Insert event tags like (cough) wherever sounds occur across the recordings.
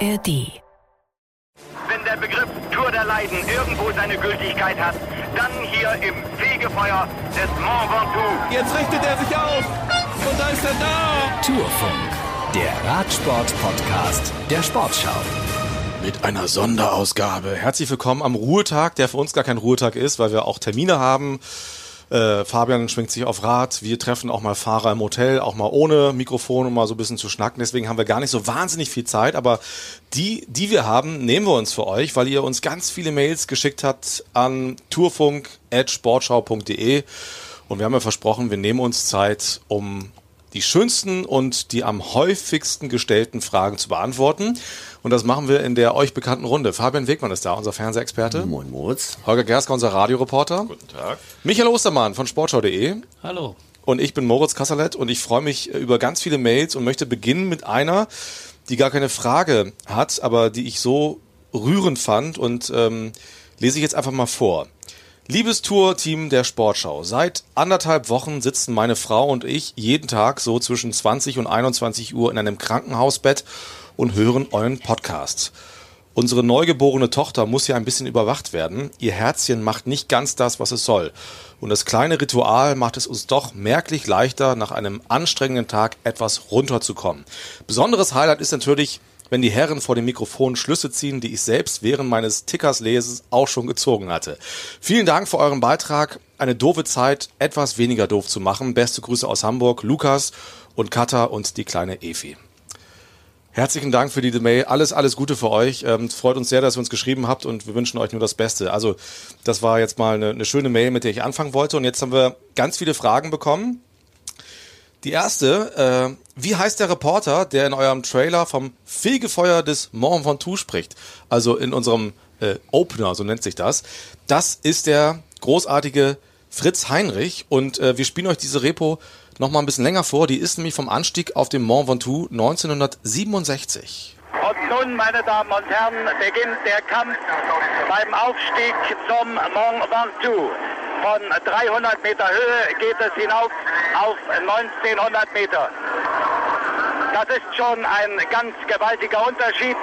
ARD. Wenn der Begriff Tour der Leiden irgendwo seine Gültigkeit hat, dann hier im Fegefeuer des Mont Ventoux. Jetzt richtet er sich auf und da ist er da. Tourfunk, der Radsport-Podcast der Sportschau. Mit einer Sonderausgabe. Herzlich willkommen am Ruhetag, der für uns gar kein Ruhetag ist, weil wir auch Termine haben. Äh, Fabian schwingt sich auf Rad. Wir treffen auch mal Fahrer im Hotel, auch mal ohne Mikrofon, um mal so ein bisschen zu schnacken. Deswegen haben wir gar nicht so wahnsinnig viel Zeit. Aber die, die wir haben, nehmen wir uns für euch, weil ihr uns ganz viele Mails geschickt habt an tourfunk.sportschau.de. Und wir haben ja versprochen, wir nehmen uns Zeit, um die schönsten und die am häufigsten gestellten Fragen zu beantworten. Und das machen wir in der euch bekannten Runde. Fabian Wegmann ist da, unser Fernsehexperte. Moin Moritz. Holger Gersker, unser Radioreporter. Guten Tag. Michael Ostermann von sportschau.de. Hallo. Und ich bin Moritz Kasserlet und ich freue mich über ganz viele Mails und möchte beginnen mit einer, die gar keine Frage hat, aber die ich so rührend fand und ähm, lese ich jetzt einfach mal vor. Liebes Tour-Team der Sportschau, seit anderthalb Wochen sitzen meine Frau und ich jeden Tag so zwischen 20 und 21 Uhr in einem Krankenhausbett und hören euren Podcast. Unsere neugeborene Tochter muss ja ein bisschen überwacht werden. Ihr Herzchen macht nicht ganz das, was es soll. Und das kleine Ritual macht es uns doch merklich leichter, nach einem anstrengenden Tag etwas runterzukommen. Besonderes Highlight ist natürlich, wenn die Herren vor dem Mikrofon Schlüsse ziehen, die ich selbst während meines Tickers-Lesens auch schon gezogen hatte. Vielen Dank für euren Beitrag, eine doofe Zeit etwas weniger doof zu machen. Beste Grüße aus Hamburg, Lukas und Katha und die kleine Efi. Herzlichen Dank für diese Mail. Alles, alles Gute für euch. Ähm, freut uns sehr, dass ihr uns geschrieben habt und wir wünschen euch nur das Beste. Also, das war jetzt mal eine, eine schöne Mail, mit der ich anfangen wollte. Und jetzt haben wir ganz viele Fragen bekommen. Die erste, äh, wie heißt der Reporter, der in eurem Trailer vom Fegefeuer des Mont Ventoux spricht? Also in unserem äh, Opener, so nennt sich das. Das ist der großartige Fritz Heinrich und äh, wir spielen euch diese Repo noch mal ein bisschen länger vor. Die ist nämlich vom Anstieg auf dem Mont Ventoux 1967. Und nun, meine Damen und Herren, beginnt der Kampf beim Aufstieg zum Mont Ventoux. Von 300 Meter Höhe geht es hinauf auf 1900 Meter. Das ist schon ein ganz gewaltiger Unterschied.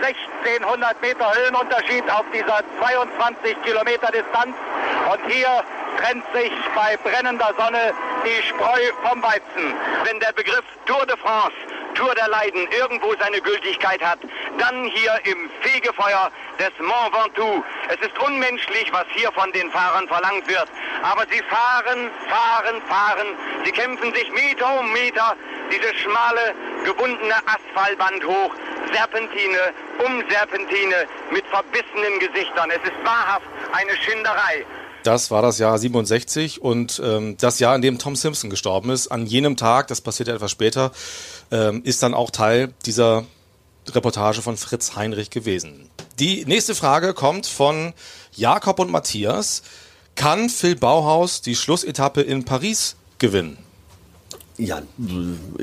1600 Meter Höhenunterschied auf dieser 22 Kilometer Distanz. Und hier trennt sich bei brennender Sonne die Spreu vom Weizen. Wenn der Begriff Tour de France, Tour der Leiden irgendwo seine Gültigkeit hat, dann hier im Fegefeuer des Mont Ventoux. Es ist unmenschlich, was hier von den Fahrern verlangt wird. Aber sie fahren, fahren, fahren. Sie kämpfen sich Meter um Meter diese schmale, gebundene Asphaltband hoch. Serpentine um Serpentine mit verbissenen Gesichtern. Es ist wahrhaft eine Schinderei. Das war das Jahr 67 und ähm, das Jahr, in dem Tom Simpson gestorben ist. An jenem Tag, das passiert ja etwas später, ähm, ist dann auch Teil dieser Reportage von Fritz Heinrich gewesen. Die nächste Frage kommt von Jakob und Matthias. Kann Phil Bauhaus die Schlussetappe in Paris gewinnen? Ja,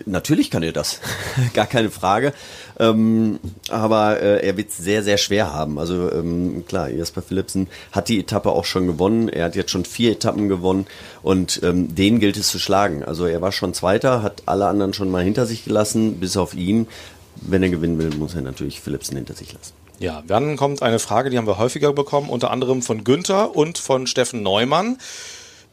natürlich kann er das. (laughs) Gar keine Frage. Ähm, aber äh, er wird es sehr, sehr schwer haben. Also ähm, klar, Jasper Philipsen hat die Etappe auch schon gewonnen. Er hat jetzt schon vier Etappen gewonnen und ähm, den gilt es zu schlagen. Also er war schon Zweiter, hat alle anderen schon mal hinter sich gelassen, bis auf ihn. Wenn er gewinnen will, muss er natürlich Philipsen hinter sich lassen. Ja, dann kommt eine Frage, die haben wir häufiger bekommen, unter anderem von Günther und von Steffen Neumann.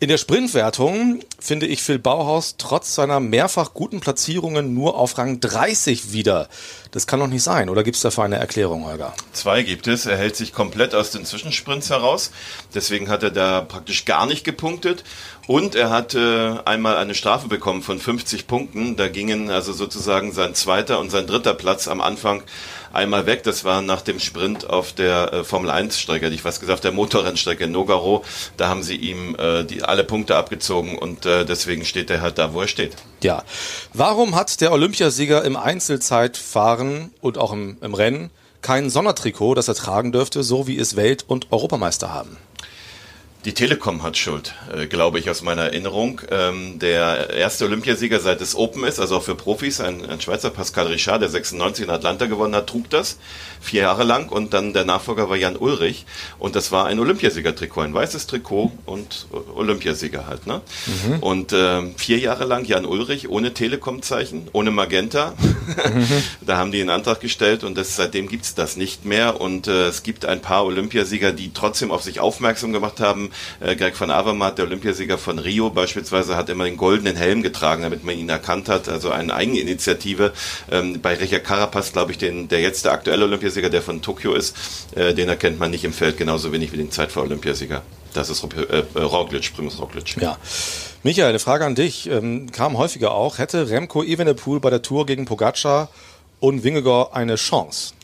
In der Sprintwertung finde ich Phil Bauhaus trotz seiner mehrfach guten Platzierungen nur auf Rang 30 wieder. Das kann doch nicht sein, oder gibt es dafür eine Erklärung, Holger? Zwei gibt es. Er hält sich komplett aus den Zwischensprints heraus. Deswegen hat er da praktisch gar nicht gepunktet. Und er hat äh, einmal eine Strafe bekommen von 50 Punkten. Da gingen also sozusagen sein zweiter und sein dritter Platz am Anfang einmal weg. Das war nach dem Sprint auf der äh, Formel 1 Strecke, ich weiß gesagt, der Motorrennstrecke Nogaro. Da haben sie ihm äh, die, alle Punkte abgezogen und äh, deswegen steht er halt da, wo er steht. Ja. Warum hat der Olympiasieger im Einzelzeitfahren und auch im, im Rennen kein Sondertrikot, das er tragen dürfte, so wie es Welt- und Europameister haben? Die Telekom hat Schuld, äh, glaube ich, aus meiner Erinnerung. Ähm, der erste Olympiasieger seit es Open ist, also auch für Profis, ein, ein Schweizer Pascal Richard, der 96 in Atlanta gewonnen hat, trug das vier Jahre lang und dann der Nachfolger war Jan Ulrich und das war ein Olympiasieger-Trikot, ein weißes Trikot und Olympiasieger halt. Ne? Mhm. Und äh, vier Jahre lang Jan Ulrich ohne Telekom-Zeichen, ohne Magenta. Mhm. (laughs) da haben die einen Antrag gestellt und das, seitdem gibt's das nicht mehr und äh, es gibt ein paar Olympiasieger, die trotzdem auf sich aufmerksam gemacht haben, äh, Greg van Avermaet, der Olympiasieger von Rio beispielsweise, hat immer den goldenen Helm getragen, damit man ihn erkannt hat. Also eine Eigeninitiative. Ähm, bei Richard Carapaz, glaube ich, den, der jetzt der aktuelle Olympiasieger, der von Tokio ist, äh, den erkennt man nicht im Feld genauso wenig wie den Zeitfahr-Olympiasieger. Das ist äh, äh, Roglic, Primus Roglic. Ja. Michael, eine Frage an dich. Ähm, kam häufiger auch. Hätte Remco Evenepoel bei der Tour gegen Pogacar und Wingegor eine Chance?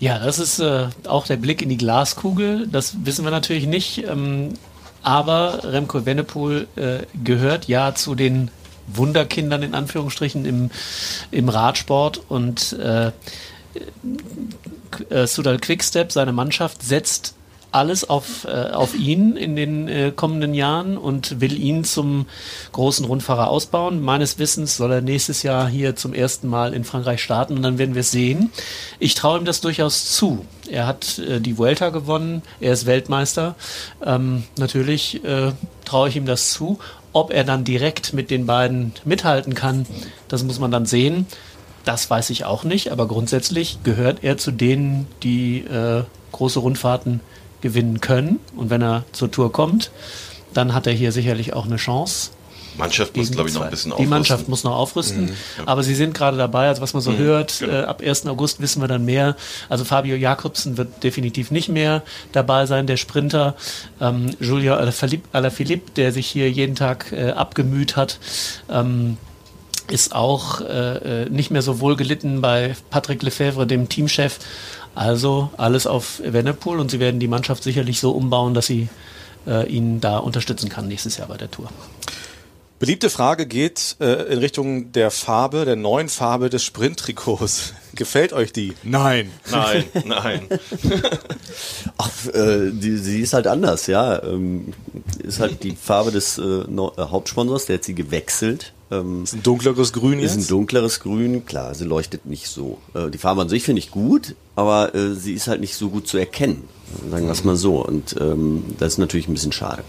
Ja, das ist äh, auch der Blick in die Glaskugel. Das wissen wir natürlich nicht. Ähm, aber Remco Wennepool äh, gehört ja zu den Wunderkindern in Anführungsstrichen im, im Radsport und äh, äh, Sudal Quickstep, seine Mannschaft, setzt alles auf, äh, auf ihn in den äh, kommenden Jahren und will ihn zum großen Rundfahrer ausbauen. Meines Wissens soll er nächstes Jahr hier zum ersten Mal in Frankreich starten und dann werden wir es sehen. Ich traue ihm das durchaus zu. Er hat äh, die Vuelta gewonnen, er ist Weltmeister. Ähm, natürlich äh, traue ich ihm das zu. Ob er dann direkt mit den beiden mithalten kann, das muss man dann sehen. Das weiß ich auch nicht, aber grundsätzlich gehört er zu denen, die äh, große Rundfahrten gewinnen können. Und wenn er zur Tour kommt, dann hat er hier sicherlich auch eine Chance. Mannschaft muss, glaube ich, noch ein bisschen aufrüsten. Die Mannschaft muss noch aufrüsten. Mhm, ja. Aber sie sind gerade dabei, also was man so mhm, hört, genau. äh, ab 1. August wissen wir dann mehr. Also Fabio Jakobsen wird definitiv nicht mehr dabei sein, der Sprinter. Ähm, Julio Alaphilippe, der sich hier jeden Tag äh, abgemüht hat, ähm, ist auch äh, äh nicht mehr so wohl gelitten bei Patrick Lefebvre, dem Teamchef. Also alles auf Evenepoel und sie werden die Mannschaft sicherlich so umbauen, dass sie äh, ihn da unterstützen kann nächstes Jahr bei der Tour. Beliebte Frage geht äh, in Richtung der Farbe, der neuen Farbe des Sprinttrikots. (laughs) Gefällt euch die? Nein. Nein, (laughs) nein. (laughs) Ach, äh, die, sie ist halt anders, ja. Ähm, ist halt die Farbe des äh, äh Hauptsponsors, der hat sie gewechselt. Ähm, ist ein dunkleres Grün jetzt? Ist ein dunkleres Grün, klar, sie leuchtet nicht so. Äh, die Farbe an sich finde ich gut, aber äh, sie ist halt nicht so gut zu erkennen. Sagen wir es mal so. Und ähm, das ist natürlich ein bisschen schade.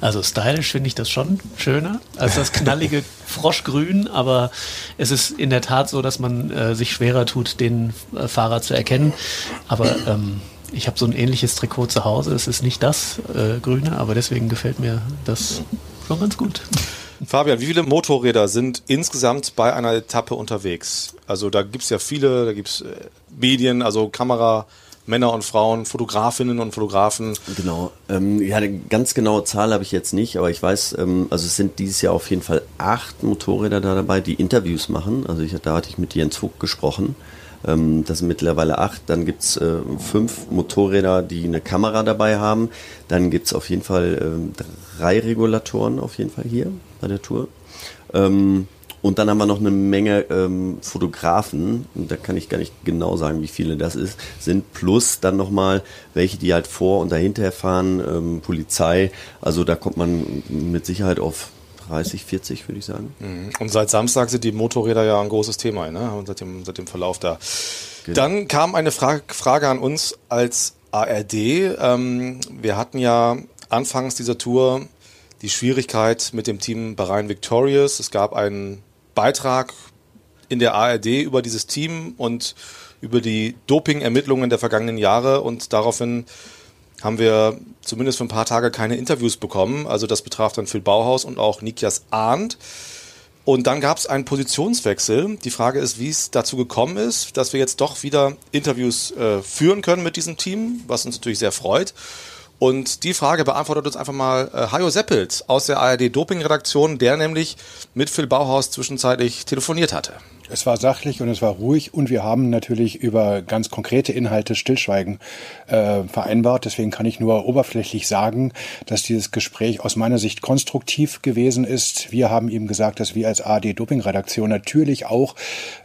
Also stylisch finde ich das schon schöner als das knallige (laughs) Froschgrün, aber es ist in der Tat so, dass man äh, sich schwerer tut, den äh, Fahrer zu erkennen. Aber ähm, ich habe so ein ähnliches Trikot zu Hause. Es ist nicht das äh, Grüne, aber deswegen gefällt mir das schon ganz gut. Fabian, wie viele Motorräder sind insgesamt bei einer Etappe unterwegs? Also da gibt es ja viele, da gibt es äh, Medien, also Kamera, Männer und Frauen, Fotografinnen und Fotografen. Genau. Ähm, ja, eine ganz genaue Zahl habe ich jetzt nicht, aber ich weiß, ähm, also es sind dieses Jahr auf jeden Fall acht Motorräder da dabei, die Interviews machen. Also ich, da hatte ich mit Jens Vogt gesprochen. Ähm, das sind mittlerweile acht. Dann gibt's äh, fünf Motorräder, die eine Kamera dabei haben. Dann gibt's auf jeden Fall ähm, drei Regulatoren auf jeden Fall hier bei der Tour. Ähm, und dann haben wir noch eine Menge ähm, Fotografen, da kann ich gar nicht genau sagen, wie viele das ist, sind, plus dann nochmal welche, die halt vor und dahinter fahren, ähm, Polizei. Also da kommt man mit Sicherheit auf 30, 40, würde ich sagen. Mhm. Und seit Samstag sind die Motorräder ja ein großes Thema, ne? Und seit dem, seit dem Verlauf da. Genau. Dann kam eine Frage, Frage an uns als ARD. Ähm, wir hatten ja anfangs dieser Tour die Schwierigkeit mit dem Team Bahrain Victorious. Es gab einen Beitrag in der ARD über dieses Team und über die Doping-Ermittlungen der vergangenen Jahre und daraufhin haben wir zumindest für ein paar Tage keine Interviews bekommen. Also das betraf dann Phil Bauhaus und auch Nikias Arndt. Und dann gab es einen Positionswechsel. Die Frage ist, wie es dazu gekommen ist, dass wir jetzt doch wieder Interviews äh, führen können mit diesem Team, was uns natürlich sehr freut. Und die Frage beantwortet uns einfach mal äh, Hajo Seppelt aus der ARD Doping-Redaktion, der nämlich mit Phil Bauhaus zwischenzeitlich telefoniert hatte. Es war sachlich und es war ruhig und wir haben natürlich über ganz konkrete Inhalte Stillschweigen äh, vereinbart. Deswegen kann ich nur oberflächlich sagen, dass dieses Gespräch aus meiner Sicht konstruktiv gewesen ist. Wir haben ihm gesagt, dass wir als AD Doping-Redaktion natürlich auch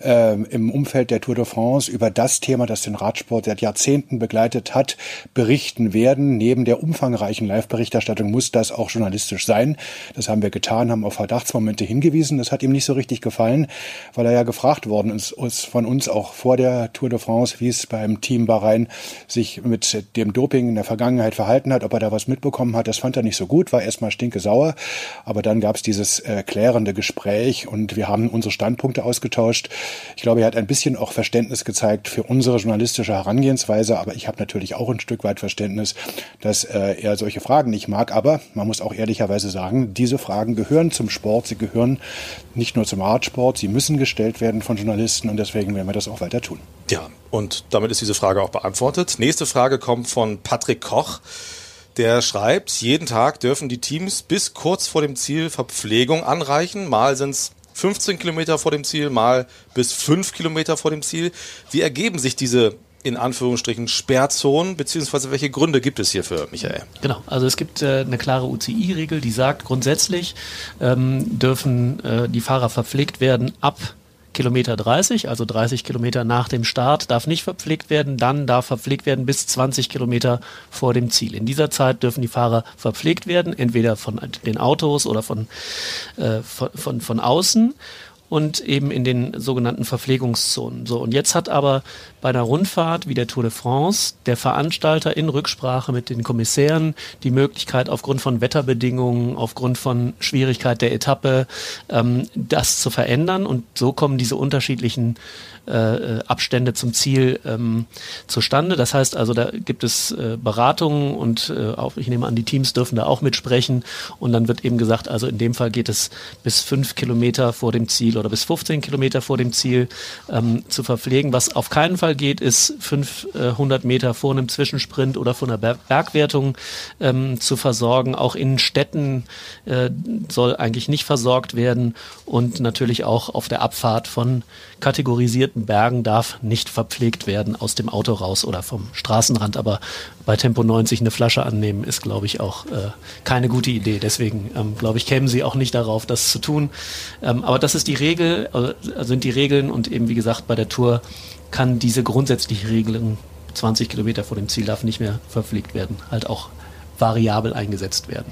äh, im Umfeld der Tour de France über das Thema, das den Radsport seit Jahrzehnten begleitet hat, berichten werden, neben der umfangreichen Live-Berichterstattung muss das auch journalistisch sein. Das haben wir getan, haben auf Verdachtsmomente hingewiesen. Das hat ihm nicht so richtig gefallen, weil er ja worden ist von uns auch vor der Tour de France, wie es beim Team Bahrain sich mit dem Doping in der Vergangenheit verhalten hat, ob er da was mitbekommen hat. Das fand er nicht so gut, war erstmal stinke sauer. Aber dann gab es dieses äh, klärende Gespräch und wir haben unsere Standpunkte ausgetauscht. Ich glaube, er hat ein bisschen auch Verständnis gezeigt für unsere journalistische Herangehensweise, aber ich habe natürlich auch ein Stück weit Verständnis, dass äh, er solche Fragen nicht mag. Aber man muss auch ehrlicherweise sagen, diese Fragen gehören zum Sport, sie gehören nicht nur zum Radsport, sie müssen gestellt werden von Journalisten und deswegen werden wir das auch weiter tun. Ja, und damit ist diese Frage auch beantwortet. Nächste Frage kommt von Patrick Koch. Der schreibt, jeden Tag dürfen die Teams bis kurz vor dem Ziel Verpflegung anreichen. Mal sind es 15 Kilometer vor dem Ziel, mal bis 5 Kilometer vor dem Ziel. Wie ergeben sich diese in Anführungsstrichen Sperrzonen, beziehungsweise welche Gründe gibt es hierfür, Michael? Genau, also es gibt äh, eine klare UCI-Regel, die sagt, grundsätzlich ähm, dürfen äh, die Fahrer verpflegt werden ab Kilometer 30, also 30 Kilometer nach dem Start, darf nicht verpflegt werden. Dann darf verpflegt werden bis 20 Kilometer vor dem Ziel. In dieser Zeit dürfen die Fahrer verpflegt werden, entweder von den Autos oder von, äh, von, von, von außen und eben in den sogenannten Verpflegungszonen. So, und jetzt hat aber bei einer Rundfahrt wie der Tour de France der Veranstalter in Rücksprache mit den Kommissären die Möglichkeit, aufgrund von Wetterbedingungen, aufgrund von Schwierigkeit der Etappe, ähm, das zu verändern. Und so kommen diese unterschiedlichen äh, Abstände zum Ziel ähm, zustande. Das heißt also, da gibt es äh, Beratungen und äh, auch, ich nehme an, die Teams dürfen da auch mitsprechen. Und dann wird eben gesagt, also in dem Fall geht es bis fünf Kilometer vor dem Ziel oder bis 15 Kilometer vor dem Ziel ähm, zu verpflegen. Was auf keinen Fall geht, ist 500 Meter vor einem Zwischensprint oder vor einer Bergwertung ähm, zu versorgen. Auch in Städten äh, soll eigentlich nicht versorgt werden und natürlich auch auf der Abfahrt von kategorisierten Bergen darf nicht verpflegt werden aus dem Auto raus oder vom Straßenrand. Aber bei Tempo 90 eine Flasche annehmen ist, glaube ich, auch äh, keine gute Idee. Deswegen, ähm, glaube ich, kämen sie auch nicht darauf, das zu tun. Ähm, aber das ist die Regel, äh, sind die Regeln und eben, wie gesagt, bei der Tour kann diese grundsätzliche Regelung 20 Kilometer vor dem Ziel darf nicht mehr verpflegt werden, halt auch variabel eingesetzt werden.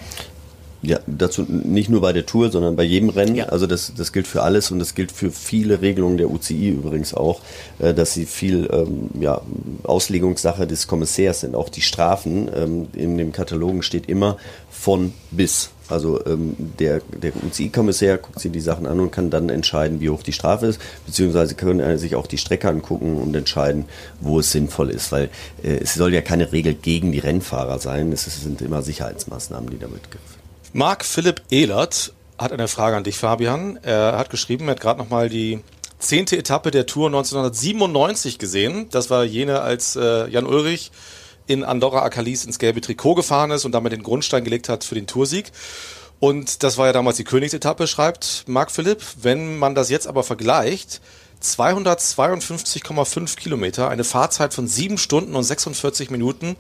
Ja, dazu nicht nur bei der Tour, sondern bei jedem Rennen. Ja. Also das, das gilt für alles und das gilt für viele Regelungen der UCI übrigens auch, äh, dass sie viel ähm, ja, Auslegungssache des Kommissärs sind. Auch die Strafen ähm, in dem Katalogen steht immer von bis. Also ähm, der, der UCI-Kommissär guckt sich die Sachen an und kann dann entscheiden, wie hoch die Strafe ist, beziehungsweise können er sich auch die Strecke angucken und entscheiden, wo es sinnvoll ist, weil äh, es soll ja keine Regel gegen die Rennfahrer sein, es sind immer Sicherheitsmaßnahmen, die damit gegriffen Marc Philipp Ehlert hat eine Frage an dich, Fabian. Er hat geschrieben, er hat gerade nochmal die zehnte Etappe der Tour 1997 gesehen. Das war jene, als äh, Jan Ulrich in Andorra Akalis ins gelbe Trikot gefahren ist und damit den Grundstein gelegt hat für den Toursieg. Und das war ja damals die Königsetappe, schreibt Marc Philipp. Wenn man das jetzt aber vergleicht, 252,5 Kilometer, eine Fahrzeit von 7 Stunden und 46 Minuten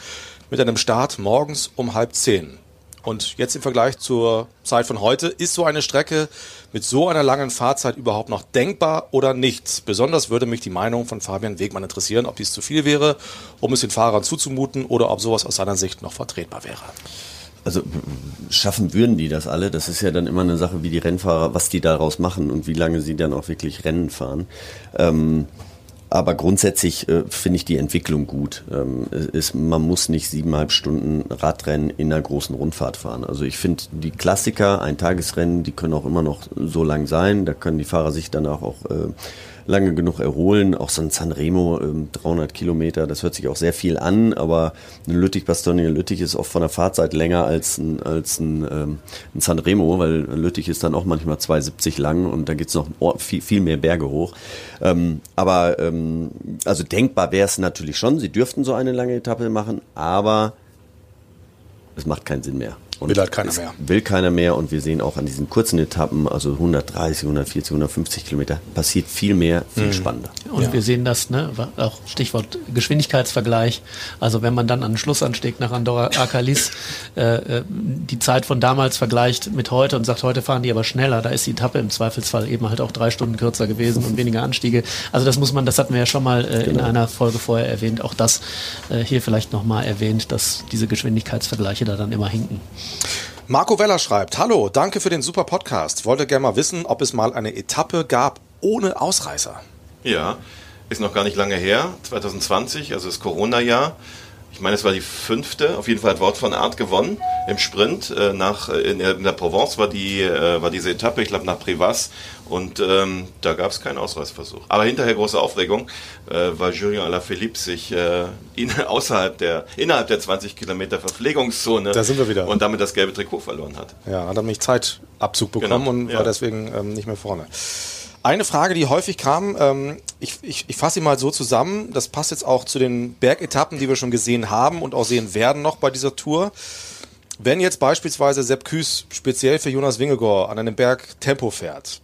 mit einem Start morgens um halb zehn. Und jetzt im Vergleich zur Zeit von heute, ist so eine Strecke mit so einer langen Fahrzeit überhaupt noch denkbar oder nicht? Besonders würde mich die Meinung von Fabian Wegmann interessieren, ob dies zu viel wäre, um es den Fahrern zuzumuten oder ob sowas aus seiner Sicht noch vertretbar wäre. Also schaffen würden die das alle. Das ist ja dann immer eine Sache, wie die Rennfahrer, was die daraus machen und wie lange sie dann auch wirklich Rennen fahren. Ähm, aber grundsätzlich äh, finde ich die Entwicklung gut. Ähm, ist, man muss nicht siebeneinhalb Stunden Radrennen in einer großen Rundfahrt fahren. Also ich finde die Klassiker, ein Tagesrennen, die können auch immer noch so lang sein. Da können die Fahrer sich danach auch äh, lange genug erholen. Auch so ein Sanremo, ähm, 300 Kilometer, das hört sich auch sehr viel an, aber ein Lüttich-Bastogne-Lüttich ist oft von der Fahrzeit länger als ein, als ein, ähm, ein Sanremo, weil Lüttich ist dann auch manchmal 270 lang und da geht's noch viel, viel mehr Berge hoch. Ähm, aber ähm, also denkbar wäre es natürlich schon, sie dürften so eine lange Etappe machen, aber es macht keinen Sinn mehr. Und Will halt keiner mehr. Will keiner mehr und wir sehen auch an diesen kurzen Etappen, also 130, 140, 150 Kilometer, passiert viel mehr, viel spannender. Und wir sehen das, ne, auch Stichwort Geschwindigkeitsvergleich. Also wenn man dann an den Schlussanstieg nach Andorra (laughs) Arcalis äh, äh, die Zeit von damals vergleicht mit heute und sagt, heute fahren die aber schneller, da ist die Etappe im Zweifelsfall eben halt auch drei Stunden kürzer gewesen und weniger Anstiege. Also das muss man, das hatten wir ja schon mal äh, in einer Folge vorher erwähnt, auch das äh, hier vielleicht nochmal erwähnt, dass diese Geschwindigkeitsvergleiche da dann immer hinken. Marco Weller schreibt, Hallo, danke für den super Podcast. Wollte gerne mal wissen, ob es mal eine Etappe gab ohne Ausreißer. Ja, ist noch gar nicht lange her, 2020, also das Corona-Jahr. Ich meine, es war die fünfte, auf jeden Fall hat Wort von Art gewonnen im Sprint. Äh, nach, äh, in, der- Provence war, die, äh, war diese Etappe, ich glaube nach Privas. Und ähm, da gab es keinen Ausreißversuch. Aber hinterher große Aufregung, äh, weil Julien Alaphilippe sich äh, in, (laughs) außerhalb der, innerhalb der 20 Kilometer Verpflegungszone Da sind wir wieder. und damit das gelbe Trikot verloren hat. Ja, hat er nämlich Zeitabzug bekommen Genau, und ja. war deswegen ähm, nicht mehr vorne. Eine Frage, die häufig kam, ähm, ich, ich, ich fasse sie mal so zusammen, das passt jetzt auch zu den Bergetappen, die wir schon gesehen haben und auch sehen werden noch bei dieser Tour. Wenn jetzt beispielsweise Sepp Küß speziell für Jonas Wingegor an einem Berg Tempo fährt,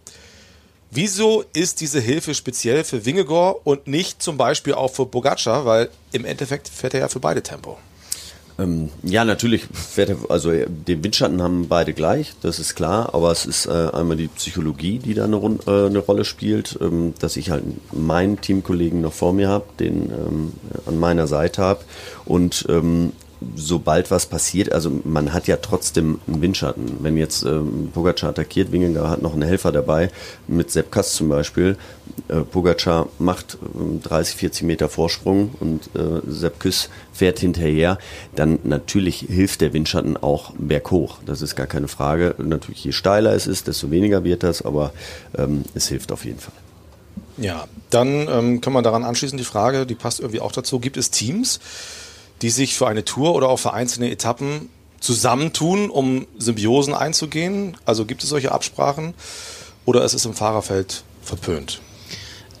wieso ist diese Hilfe speziell für Wingegor und nicht zum Beispiel auch für Pogacar, weil im Endeffekt fährt er ja für beide Tempo. Ähm, ja, natürlich, fährt er- also den Windschatten haben beide gleich, das ist klar, aber es ist äh, einmal die Psychologie, die da eine, äh, eine Rolle spielt, ähm, dass ich halt meinen Teamkollegen noch vor mir habe, den ähm, an meiner Seite habe und ähm, sobald was passiert, also man hat ja trotzdem einen Windschatten. Wenn jetzt ähm, Pogacar attackiert, Wingegaard hat noch einen Helfer dabei, mit Sepp Kass zum Beispiel. Äh, Pogacar macht ähm, 30, 40 Meter Vorsprung und äh, Sepp Küss fährt hinterher, dann natürlich hilft der Windschatten auch berghoch. Das ist gar keine Frage. Natürlich, je steiler es ist, desto weniger wird das, aber ähm, es hilft auf jeden Fall. Ja, dann ähm, kann man daran anschließen die Frage, die passt irgendwie auch dazu. Gibt es Teams, die sich für eine Tour oder auch für einzelne Etappen zusammentun, um Symbiosen einzugehen? Also gibt es solche Absprachen oder ist es im Fahrerfeld verpönt?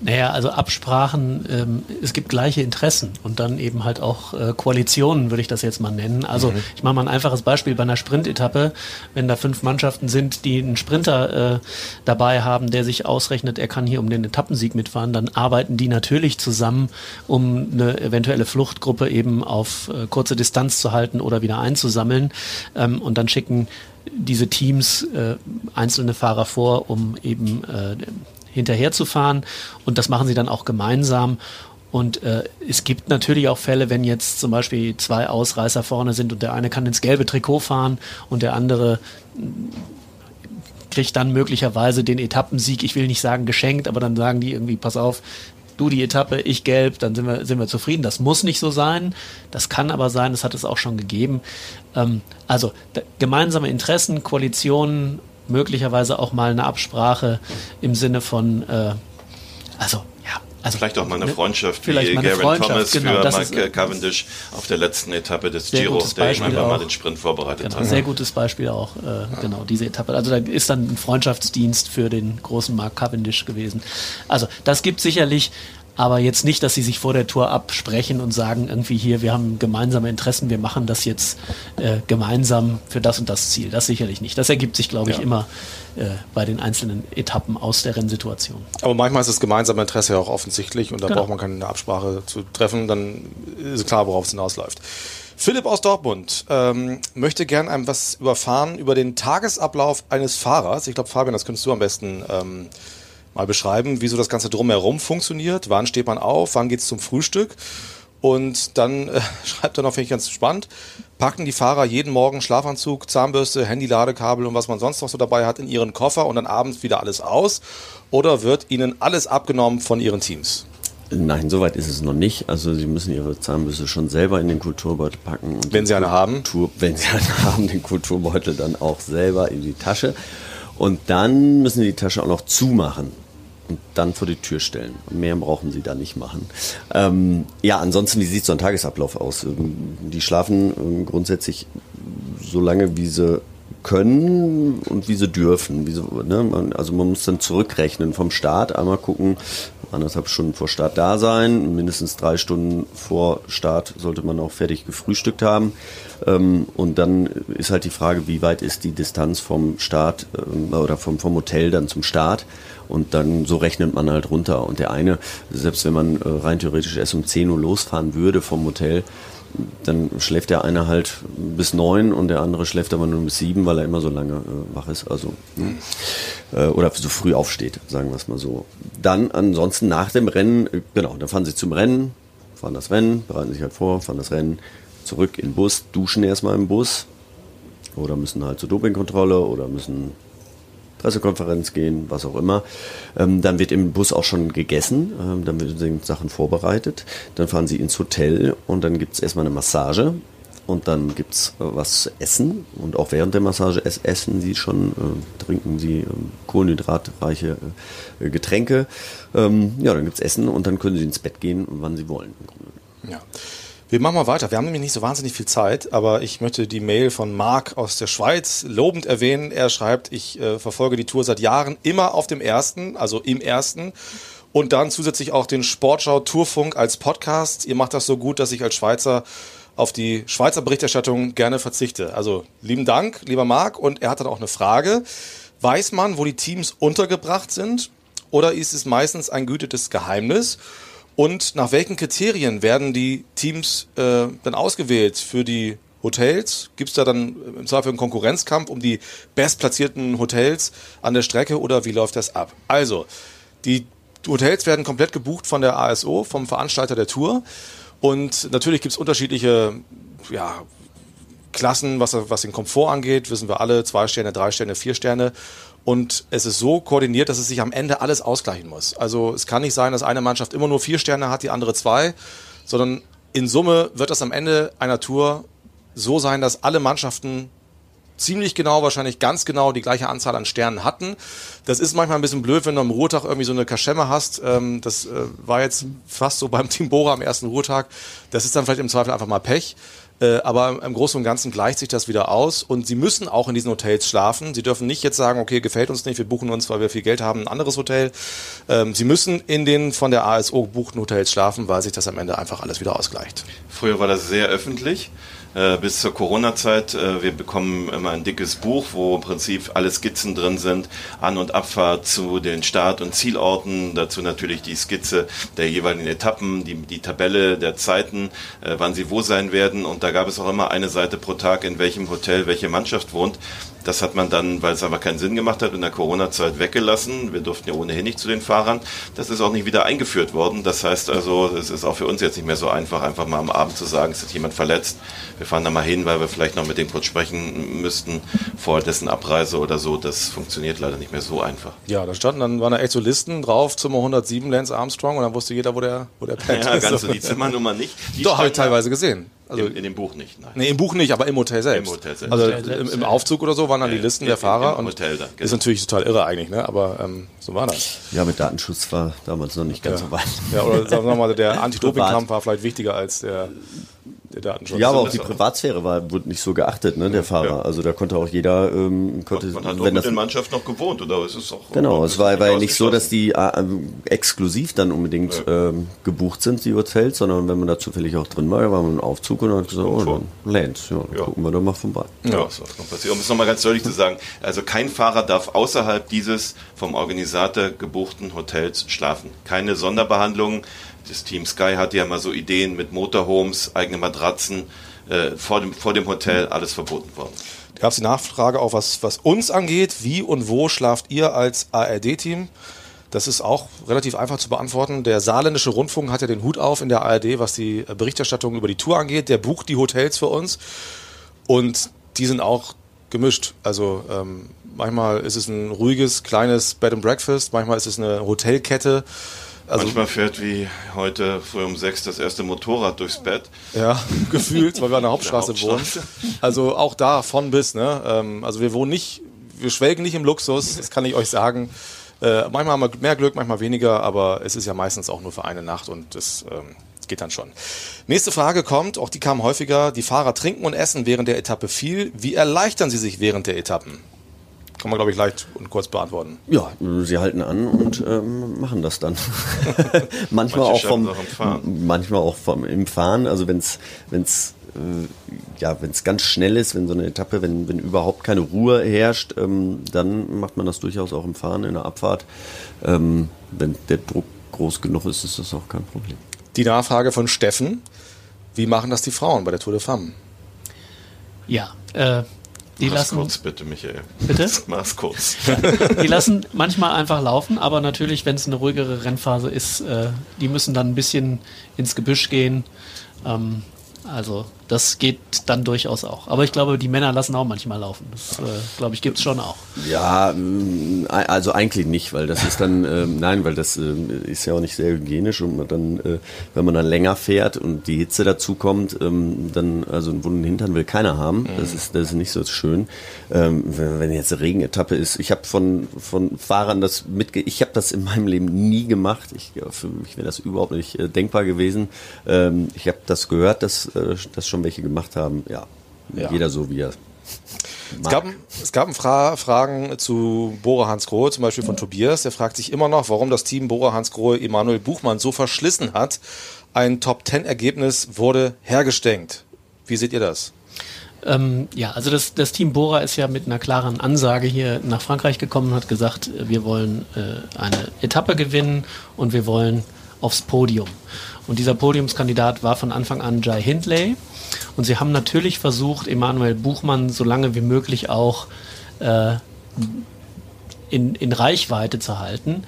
Naja, also Absprachen, ähm, es gibt gleiche Interessen und dann eben halt auch äh, Koalitionen, würde ich das jetzt mal nennen. Also ich mache mal ein einfaches Beispiel. Bei einer Sprintetappe, wenn da fünf Mannschaften sind, die einen Sprinter äh, dabei haben, der sich ausrechnet, er kann hier um den Etappensieg mitfahren, dann arbeiten die natürlich zusammen, um eine eventuelle Fluchtgruppe eben auf äh, kurze Distanz zu halten oder wieder einzusammeln. Ähm, und dann schicken diese Teams äh, einzelne Fahrer vor, um eben äh, hinterherzufahren und das machen sie dann auch gemeinsam. Und äh, es gibt natürlich auch Fälle, wenn jetzt zum Beispiel zwei Ausreißer vorne sind und der eine kann ins gelbe Trikot fahren und der andere kriegt dann möglicherweise den Etappensieg, ich will nicht sagen geschenkt, aber dann sagen die irgendwie, pass auf, du die Etappe, ich gelb, dann sind wir, sind wir zufrieden. Das muss nicht so sein, das kann aber sein, das hat es auch schon gegeben. Ähm, also gemeinsame Interessen, Koalitionen, möglicherweise auch mal eine Absprache im Sinne von, äh, also ja, also Vielleicht auch mal eine ne? Freundschaft wie Garen Freundschaft, Thomas genau, für Mike ist, äh, Cavendish auf der letzten Etappe des Giro, der Beispiel einfach mal den Sprint vorbereitet Genau, hat. sehr gutes Beispiel auch, äh, genau, diese Etappe. Also da ist dann ein Freundschaftsdienst für den großen Mark Cavendish gewesen. Also das gibt sicherlich, aber jetzt nicht, dass sie sich vor der Tour absprechen und sagen, irgendwie hier, wir haben gemeinsame Interessen, wir machen das jetzt äh, gemeinsam für das und das Ziel. Das sicherlich nicht. Das ergibt sich, glaube ich, Ja. immer äh, bei den einzelnen Etappen aus der Rennsituation. Aber manchmal ist das gemeinsame Interesse ja auch offensichtlich und da Genau. braucht man keine Absprache zu treffen, dann ist klar, worauf es hinausläuft. Philipp aus Dortmund ähm, möchte gern einem was überfahren über den Tagesablauf eines Fahrers. Ich glaube, Fabian, das könntest du am besten ähm, mal beschreiben, wie so das Ganze drumherum funktioniert. Wann steht man auf? Wann geht's zum Frühstück? Und dann äh, (laughs) schreibt er noch, finde ich ganz spannend, packen die Fahrer jeden Morgen Schlafanzug, Zahnbürste, Handy, Ladekabel und was man sonst noch so dabei hat in ihren Koffer und dann abends wieder alles aus? Oder wird ihnen alles abgenommen von ihren Teams? Nein, soweit ist es noch nicht. Also Sie müssen Ihre Zahnbürste schon selber in den Kulturbeutel packen. Und Wenn Sie eine haben. Kultur, wenn Sie einen (laughs) haben, den Kulturbeutel dann auch selber in die Tasche. Und dann müssen Sie die Tasche auch noch zumachen und dann vor die Tür stellen. Mehr brauchen Sie da nicht machen. Ähm, ja, ansonsten, wie sieht so ein Tagesablauf aus? Ähm, Die schlafen ähm, grundsätzlich so lange, wie sie können und wie sie dürfen. Wie sie, ne? also man muss dann zurückrechnen vom Start, einmal gucken, anderthalb Stunden vor Start da sein. Mindestens drei Stunden vor Start sollte man auch fertig gefrühstückt haben. Ähm, und dann ist halt die Frage, wie weit ist die Distanz vom Start oder vom, vom Hotel dann zum Start. Und dann so rechnet man halt runter. Und der eine, selbst wenn man äh, rein theoretisch erst um 10 Uhr losfahren würde vom Hotel, dann schläft der eine halt bis neun und der andere schläft aber nur bis sieben, weil er immer so lange äh, wach ist, also ne? äh, oder so früh aufsteht, sagen wir es mal so. Dann ansonsten nach dem Rennen, äh, genau, dann fahren sie zum Rennen, fahren das Rennen, bereiten sich halt vor, fahren das Rennen, zurück in den Bus, duschen erstmal im Bus oder müssen halt zur Dopingkontrolle oder müssen Pressekonferenz gehen, was auch immer. Ähm, dann wird im Bus auch schon gegessen, ähm, dann werden Sachen vorbereitet. Dann fahren sie ins Hotel und dann gibt es erstmal eine Massage. Und dann gibt es äh, was zu essen. Und auch während der Massage essen sie schon, äh, trinken sie äh, kohlenhydratreiche äh, Getränke. Ähm, ja, dann gibt es Essen und dann können sie ins Bett gehen, wann sie wollen. Ja. Wir machen mal weiter. Wir haben nämlich nicht so wahnsinnig viel Zeit, aber ich möchte die Mail von Marc aus der Schweiz lobend erwähnen. Er schreibt, ich äh, verfolge die Tour seit Jahren immer auf dem ersten, also im ersten. Und dann zusätzlich auch den Sportschau Tourfunk als Podcast. Ihr macht das so gut, dass ich als Schweizer auf die Schweizer Berichterstattung gerne verzichte. Also lieben Dank, lieber Marc. Und er hat dann auch eine Frage. Weiß man, wo die Teams untergebracht sind? Oder ist es meistens ein gütetes Geheimnis? Und nach welchen Kriterien werden die Teams äh, dann ausgewählt für die Hotels? Gibt es da dann im Zweifel einen Konkurrenzkampf um die bestplatzierten Hotels an der Strecke oder wie läuft das ab? Also, die Hotels werden komplett gebucht von der ASO, vom Veranstalter der Tour. Und natürlich gibt es unterschiedliche ja, Klassen, was, was den Komfort angeht, wissen wir alle, zwei Sterne, drei Sterne, vier Sterne. Und es ist so koordiniert, dass es sich am Ende alles ausgleichen muss. Also es kann nicht sein, dass eine Mannschaft immer nur vier Sterne hat, die andere zwei, sondern in Summe wird das am Ende einer Tour so sein, dass alle Mannschaften ziemlich genau, wahrscheinlich ganz genau die gleiche Anzahl an Sternen hatten. Das ist manchmal ein bisschen blöd, wenn du am Ruhetag irgendwie so eine Kaschemme hast. Ähm, das äh, war jetzt fast so beim Team Bora am ersten Ruhetag. Das ist dann vielleicht im Zweifel einfach mal Pech. Äh, aber im Großen und Ganzen gleicht sich das wieder aus und sie müssen auch in diesen Hotels schlafen. Sie dürfen nicht jetzt sagen, okay, gefällt uns nicht, wir buchen uns, weil wir viel Geld haben, ein anderes Hotel. Ähm, sie müssen in den von der ASO gebuchten Hotels schlafen, weil sich das am Ende einfach alles wieder ausgleicht. Früher war das sehr öffentlich. Äh, bis zur Corona-Zeit. Äh, wir bekommen immer ein dickes Buch, wo im Prinzip alle Skizzen drin sind, An- und Abfahrt zu den Start- und Zielorten, dazu natürlich die Skizze der jeweiligen Etappen, die, die Tabelle der Zeiten, äh, wann sie wo sein werden und da gab es auch immer eine Seite pro Tag, in welchem Hotel welche Mannschaft wohnt. Das hat man dann, weil es aber keinen Sinn gemacht hat, in der Corona-Zeit weggelassen. Wir durften ja ohnehin nicht zu den Fahrern. Das ist auch nicht wieder eingeführt worden. Das heißt also, es ist auch für uns jetzt nicht mehr so einfach, einfach mal am Abend zu sagen, es ist jemand verletzt. Wir fahren da mal hin, weil wir vielleicht noch mit dem kurz sprechen müssten vor dessen Abreise oder so. Das funktioniert leider nicht mehr so einfach. Ja, da standen dann waren da echt so Listen drauf, Zimmer 107 Lance Armstrong und dann wusste jeder, wo der, wo der pennt. Ja, ganz so die Zimmernummer nicht. Die Doch, habe ich teilweise gesehen. Also in, in, dem Buch nicht, nein. Nee, im Buch nicht, aber im Hotel selbst. Im Hotel selbst. Also im, im Aufzug oder so waren dann die Listen der Fahrer. Im Hotel dann, genau. Ist natürlich total irre eigentlich, ne? aber ähm, so war das. Ja, mit Datenschutz war damals noch nicht ganz ja. so weit. Ja, oder sagen wir mal, der (laughs) Anti-Doping-Kampf war vielleicht wichtiger als der der Datenschutz. Ja, aber auch die Privatsphäre war, wurde nicht so geachtet, ne, der Fahrer. Ja. Also da konnte auch jeder, ähm, konnte, man hat auch wenn mit der Mannschaft noch gewohnt, oder? Es ist auch genau, es war, war ja nicht so, dass die äh, exklusiv dann unbedingt ja. ähm, gebucht sind, die Hotels, sondern wenn man da zufällig auch drin war, war man im Aufzug und hat gesagt, oh, dann Lance, ja, dann ja. gucken wir doch mal vorbei. Ja, ja. das kann passieren. Um es nochmal ganz deutlich zu sagen, also kein Fahrer darf außerhalb dieses vom Organisator gebuchten Hotels schlafen. Keine Sonderbehandlungen das Team Sky hatte ja mal so Ideen mit Motorhomes, eigene Matratzen, äh, vor, dem, vor dem Hotel, alles verboten worden. Da gab es die Nachfrage auch, was, was uns angeht. Wie und wo schlaft ihr als ARD-Team? Das ist auch relativ einfach zu beantworten. Der saarländische Rundfunk hat ja den Hut auf in der ARD, was die Berichterstattung über die Tour angeht. Der bucht die Hotels für uns und die sind auch gemischt. Also ähm, manchmal ist es ein ruhiges, kleines Bed and Breakfast, manchmal ist es eine Hotelkette. Also Manchmal fährt wie heute früh um sechs das erste Motorrad durchs Bett. Ja, (laughs) gefühlt, weil wir an der Hauptstraße, der Hauptstraße. wohnen. (laughs) Also auch da von bis. Ne? Ähm, also wir wohnen nicht, wir schwelgen nicht im Luxus, das kann ich euch sagen. Äh, manchmal haben wir mehr Glück, manchmal weniger, aber es ist ja meistens auch nur für eine Nacht und das ähm, geht dann schon. Nächste Frage kommt, auch die kam häufiger. Die Fahrer trinken und essen während der Etappe viel. Wie erleichtern sie sich während der Etappen? Kann man, glaube ich, leicht und kurz beantworten. Ja, sie halten an und ähm, machen das dann. (laughs) manchmal auch vom, auch im Fahren. manchmal auch vom im Fahren. Also wenn es wenn's, äh, ja, wenn es ganz schnell ist, wenn so eine Etappe, wenn, wenn überhaupt keine Ruhe herrscht, ähm, dann macht man das durchaus auch im Fahren in der Abfahrt. Ähm, wenn der Druck groß genug ist, ist das auch kein Problem. Die Nachfrage von Steffen. Wie machen das die Frauen bei der Tour de Femme? Ja, äh, die Mach's lassen, kurz bitte, Michael. Bitte? (laughs) Mach's kurz. die lassen manchmal einfach laufen, aber natürlich, wenn es eine ruhigere Rennphase ist, äh, die müssen dann ein bisschen ins Gebüsch gehen. Ähm, also das geht dann durchaus auch. Aber ich glaube, die Männer lassen auch manchmal laufen. Das, äh, glaube ich, gibt es schon auch. Ja, ähm, also eigentlich nicht, weil das ist dann, ähm, nein, weil das ähm, ist ja auch nicht sehr hygienisch und man dann, äh, wenn man dann länger fährt und die Hitze dazu kommt, ähm, dann, also einen wunden Hintern will keiner haben. Das ist, das ist nicht so schön. Ähm, wenn, wenn jetzt eine Regenetappe ist, ich habe von, von Fahrern das mitge, ich habe das in meinem Leben nie gemacht. Ich, für mich wäre das überhaupt nicht äh, denkbar gewesen. Ähm, ich habe das gehört, dass, äh, dass welche gemacht haben. Ja, Ja. jeder so wie er. Es gab, es gab Fra Fragen zu Bora Hansgrohe, zum Beispiel von Tobias. Der fragt sich immer noch, warum das Team Bora Hansgrohe Emanuel Buchmann so verschlissen hat. Ein Top-10-Ergebnis wurde hergestenkt. Wie seht ihr das? Ähm, ja, also das, das Team Bora ist ja mit einer klaren Ansage hier nach Frankreich gekommen und hat gesagt, äh, wir wollen äh, eine Etappe gewinnen und wir wollen aufs Podium. Und dieser Podiumskandidat war von Anfang an Jai Hindley. Und sie haben natürlich versucht, Emanuel Buchmann so lange wie möglich auch äh, in, in Reichweite zu halten,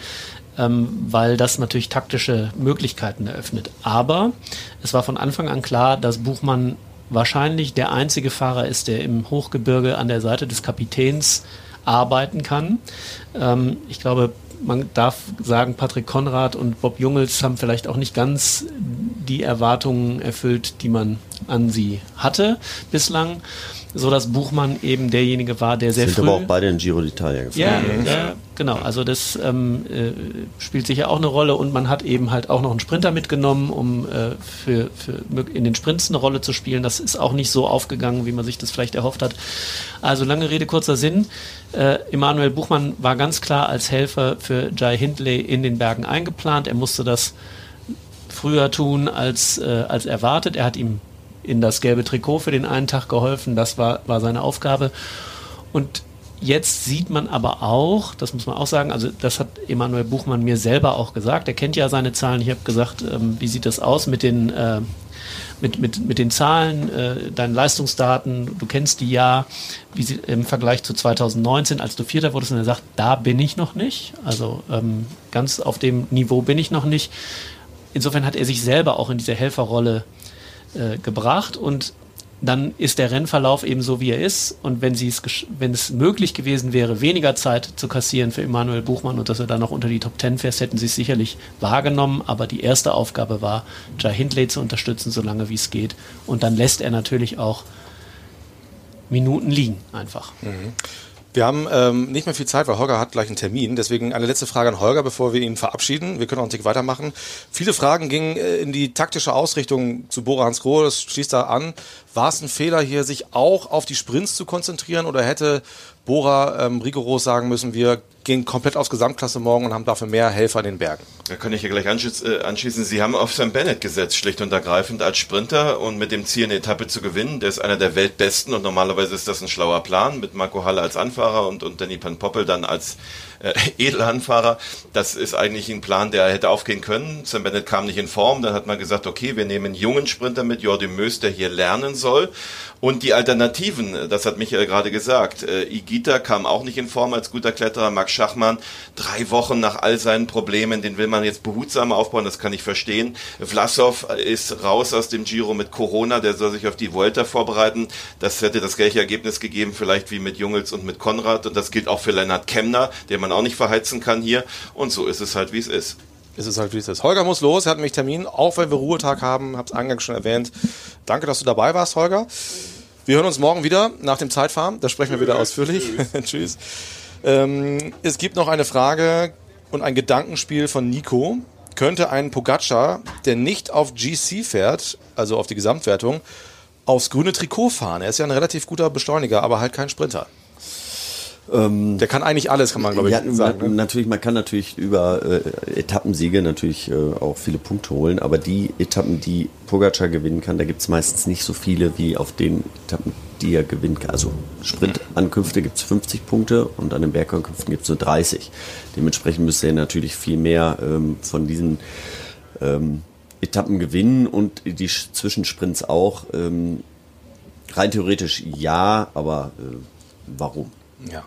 ähm, weil das natürlich taktische Möglichkeiten eröffnet. Aber es war von Anfang an klar, dass Buchmann wahrscheinlich der einzige Fahrer ist, der im Hochgebirge an der Seite des Kapitäns arbeiten kann. Ähm, ich glaube, man darf sagen, Patrick Konrad und Bob Jungels haben vielleicht auch nicht ganz die Erwartungen erfüllt, die man an sie hatte bislang, so dass Buchmann eben derjenige war, der sehr Sind früh aber auch beide in Giro d'Italia gefahren. ja, ja, genau. Also das ähm, äh, spielt sicher auch eine Rolle und man hat eben halt auch noch einen Sprinter mitgenommen, um äh, für, für in den Sprints eine Rolle zu spielen. Das ist auch nicht so aufgegangen, wie man sich das vielleicht erhofft hat. Also lange Rede, kurzer Sinn. Äh, Emanuel Buchmann war ganz klar als Helfer für Jai Hindley in den Bergen eingeplant. Er musste das früher tun als, äh, als erwartet. Er hat ihm in das gelbe Trikot für den einen Tag geholfen. Das war, war seine Aufgabe. Und jetzt sieht man aber auch, das muss man auch sagen, also das hat Emanuel Buchmann mir selber auch gesagt. Er kennt ja seine Zahlen. Ich habe gesagt, ähm, wie sieht das aus mit den äh, mit, mit, mit den Zahlen, äh, deinen Leistungsdaten, du kennst die ja, wie sie im Vergleich zu 2019, als du Vierter wurdest, und er sagt, da bin ich noch nicht. Also ähm, ganz auf dem Niveau bin ich noch nicht. Insofern hat er sich selber auch in diese Helferrolle äh, gebracht und dann ist der Rennverlauf eben so, wie er ist. Und wenn, sie es, wenn es möglich gewesen wäre, weniger Zeit zu kassieren für Emanuel Buchmann und dass er dann noch unter die Top Ten fährt, hätten sie es sicherlich wahrgenommen. Aber die erste Aufgabe war, Jai Hindley zu unterstützen, so lange wie es geht. Und dann lässt er natürlich auch Minuten liegen, einfach. Wir haben ähm, nicht mehr viel Zeit, weil Holger hat gleich einen Termin. Deswegen eine letzte Frage an Holger, bevor wir ihn verabschieden. Wir können auch einen Tick weitermachen. Viele Fragen gingen äh, in die taktische Ausrichtung zu Bora Hansgrohe. Das schließt da an. War es ein Fehler hier, sich auch auf die Sprints zu konzentrieren oder hätte Bora ähm, rigoros sagen müssen, wir gehen komplett aufs Gesamtklassement und haben dafür mehr Helfer in den Bergen? Da kann ich ja gleich äh, anschließen. Sie haben auf Sam Bennett gesetzt, schlicht und ergreifend als Sprinter und mit dem Ziel, eine Etappe zu gewinnen. Der ist einer der Weltbesten und normalerweise ist das ein schlauer Plan mit Marco Halle als Anfahrer und, und Danny Van Poppel dann als äh, (laughs) Edelanfahrer. Das ist eigentlich ein Plan, der hätte aufgehen können. Sam Bennett kam nicht in Form. Dann hat man gesagt, okay, wir nehmen einen jungen Sprinter mit, Jordi Mös, der hier lernen soll. Und die Alternativen, das hat Michael gerade gesagt. Äh, Igita kam auch nicht in Form als guter Kletterer. Max Schachmann, drei Wochen nach all seinen Problemen, den will man jetzt behutsam aufbauen, das kann ich verstehen. Vlasov ist raus aus dem Giro mit Corona, der soll sich auf die Vuelta vorbereiten. Das hätte das gleiche Ergebnis gegeben, vielleicht wie mit Jungels und mit Konrad. Und das gilt auch für Lennart Kemner, den man auch nicht verheizen kann hier. Und so ist es halt, wie es ist. Es ist halt, wie es ist. Holger muss los, er hat nämlich Termin, auch wenn wir Ruhetag haben, hab's eingangs schon erwähnt. Danke, dass du dabei warst, Holger. Wir hören uns morgen wieder nach dem Zeitfahren, da sprechen wir wieder ausführlich. (laughs) Tschüss. Ähm, es gibt noch eine Frage und ein Gedankenspiel von Nico. Könnte ein Pogacar, der nicht auf GC fährt, also auf die Gesamtwertung, aufs grüne Trikot fahren? Er ist ja ein relativ guter Beschleuniger, aber halt kein Sprinter. Ähm, der kann eigentlich alles, kann man glaube ich ja, sagen. Ne? Natürlich, man kann natürlich über äh, Etappensiege natürlich äh, auch viele Punkte holen, aber die Etappen, die Pogacar gewinnen kann, da gibt es meistens nicht so viele wie auf den Etappen, die er gewinnen kann. Also Sprintankünfte gibt es 50 Punkte und an den Bergankünften gibt es nur 30. Dementsprechend müsste er natürlich viel mehr ähm, von diesen ähm, Etappen gewinnen und die Zwischensprints auch. Ähm, rein theoretisch ja, aber äh, warum? Ja.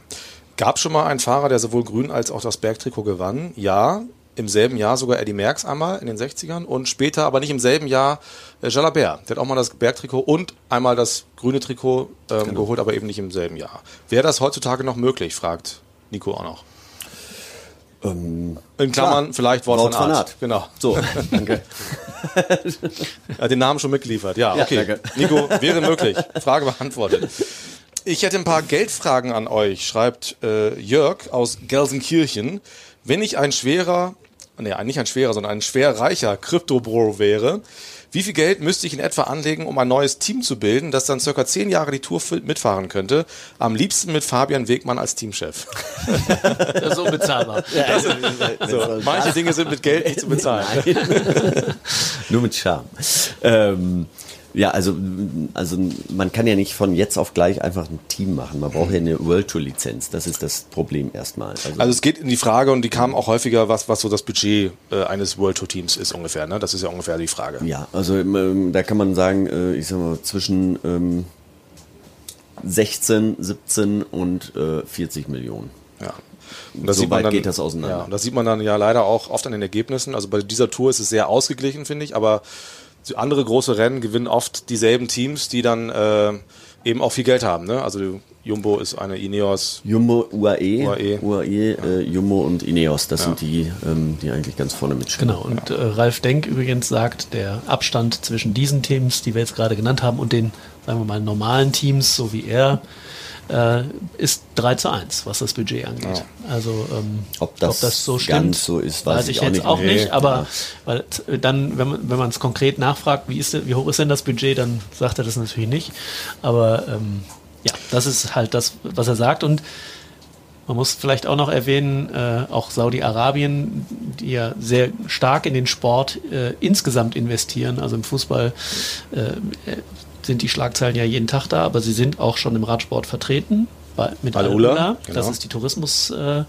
Gab schon mal einen Fahrer, der sowohl Grün als auch das Bergtrikot gewann? Ja. Im selben Jahr sogar Eddie Merckx einmal in den 60ern und später, aber nicht im selben Jahr, äh, Jalabert. Der hat auch mal das Bergtrikot und einmal das grüne Trikot ähm, genau. geholt, aber eben nicht im selben Jahr. Wäre das heutzutage noch möglich, fragt Nico auch noch. Ähm, in Klammern klar. vielleicht Wort, Wort von, Art. von, Art. Genau. So, danke. (laughs) er hat den Namen schon mitgeliefert. Ja, okay. Ja, Nico, wäre möglich. Frage beantwortet. Ich hätte ein paar Geldfragen an euch, schreibt äh, Jörg aus Gelsenkirchen. Wenn ich ein schwerer, nee, nicht ein schwerer, sondern ein schwer reicher Krypto-Bro wäre, wie viel Geld müsste ich in etwa anlegen, um ein neues Team zu bilden, das dann circa zehn Jahre die Tour mitfahren könnte? Am liebsten mit Fabian Wegmann als Teamchef. (laughs) Das ist unbezahlbar. Also, so, manche Dinge sind mit Geld nicht zu bezahlen. (laughs) Nur mit Charme. Ähm, ja, also, also man kann ja nicht von jetzt auf gleich einfach ein Team machen. Man braucht ja eine World Tour Lizenz. Das ist das Problem erstmal. Also, also es geht in die Frage und die kam auch häufiger, was, was so das Budget äh, eines World Tour Teams ist ungefähr. Ne? Das ist ja ungefähr die Frage. Ja, also ähm, da kann man sagen, äh, ich sag mal, zwischen ähm, 16, 17 und äh, 40 Millionen. Ja. Und so weit dann, geht das auseinander. Ja, und das sieht man dann ja leider auch oft an den Ergebnissen. Also bei dieser Tour ist es sehr ausgeglichen, finde ich, aber andere große Rennen gewinnen oft dieselben Teams, die dann äh, eben auch viel Geld haben. Ne? Also Jumbo ist eine Ineos. Jumbo, UAE, UAE, UAE ja. äh, Jumbo und Ineos, das ja. sind die, ähm, die eigentlich ganz vorne mitspielen. Genau, und äh, Ralf Denk übrigens sagt, der Abstand zwischen diesen Teams, die wir jetzt gerade genannt haben, und den, sagen wir mal, normalen Teams, so wie er, äh, ist 3 zu 1, was das Budget angeht. Ja. Also ähm, ob, das ob, das so stimmt, so ist, weiß, weiß ich, ich, jetzt auch nicht, auch nicht aber weil dann, wenn man wenn man es konkret nachfragt, wie ist wie hoch ist denn das Budget, dann sagt er das natürlich nicht. Aber ähm, ja, das ist halt das, was er sagt und man muss vielleicht auch noch erwähnen, äh, auch Saudi-Arabien, die ja sehr stark in den Sport äh, insgesamt investieren. Also im Fußball äh, sind die Schlagzeilen ja jeden Tag da, aber sie sind auch schon im Radsport vertreten. Bei, mit Al-Ula. Al genau. Das ist die Tourismusbehörde,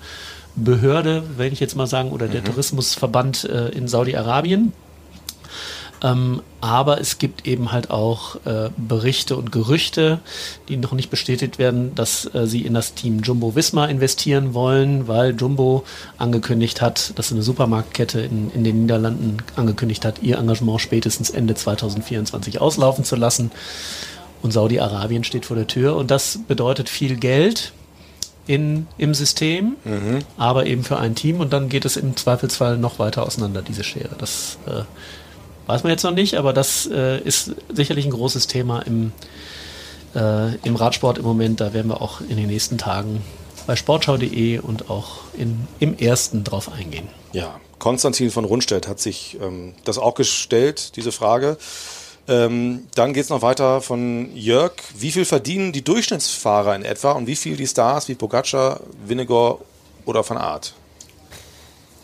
äh, wenn ich jetzt mal sagen, oder der mhm. Tourismusverband äh, in Saudi-Arabien. Ähm, aber es gibt eben halt auch äh, Berichte und Gerüchte, die noch nicht bestätigt werden, dass äh, sie in das Team Jumbo Visma investieren wollen, weil Jumbo angekündigt hat, dass eine Supermarktkette in, in den Niederlanden angekündigt hat, ihr Engagement spätestens Ende 2024 auslaufen zu lassen. Und Saudi-Arabien steht vor der Tür und das bedeutet viel Geld. In, im System, mhm. aber eben für ein Team und dann geht es im Zweifelsfall noch weiter auseinander, diese Schere. Das äh, Weiß man jetzt noch nicht, aber das äh, ist sicherlich ein großes Thema im, äh, im Radsport im Moment. Da werden wir auch in den nächsten Tagen bei sportschau.de und auch in, im ersten drauf eingehen. Ja, Konstantin von Rundstedt hat sich ähm, das auch gestellt, diese Frage. Ähm, dann geht es noch weiter von Jörg. Wie viel verdienen die Durchschnittsfahrer in etwa und wie viel die Stars wie Pogacar, Vinegar oder Van Art?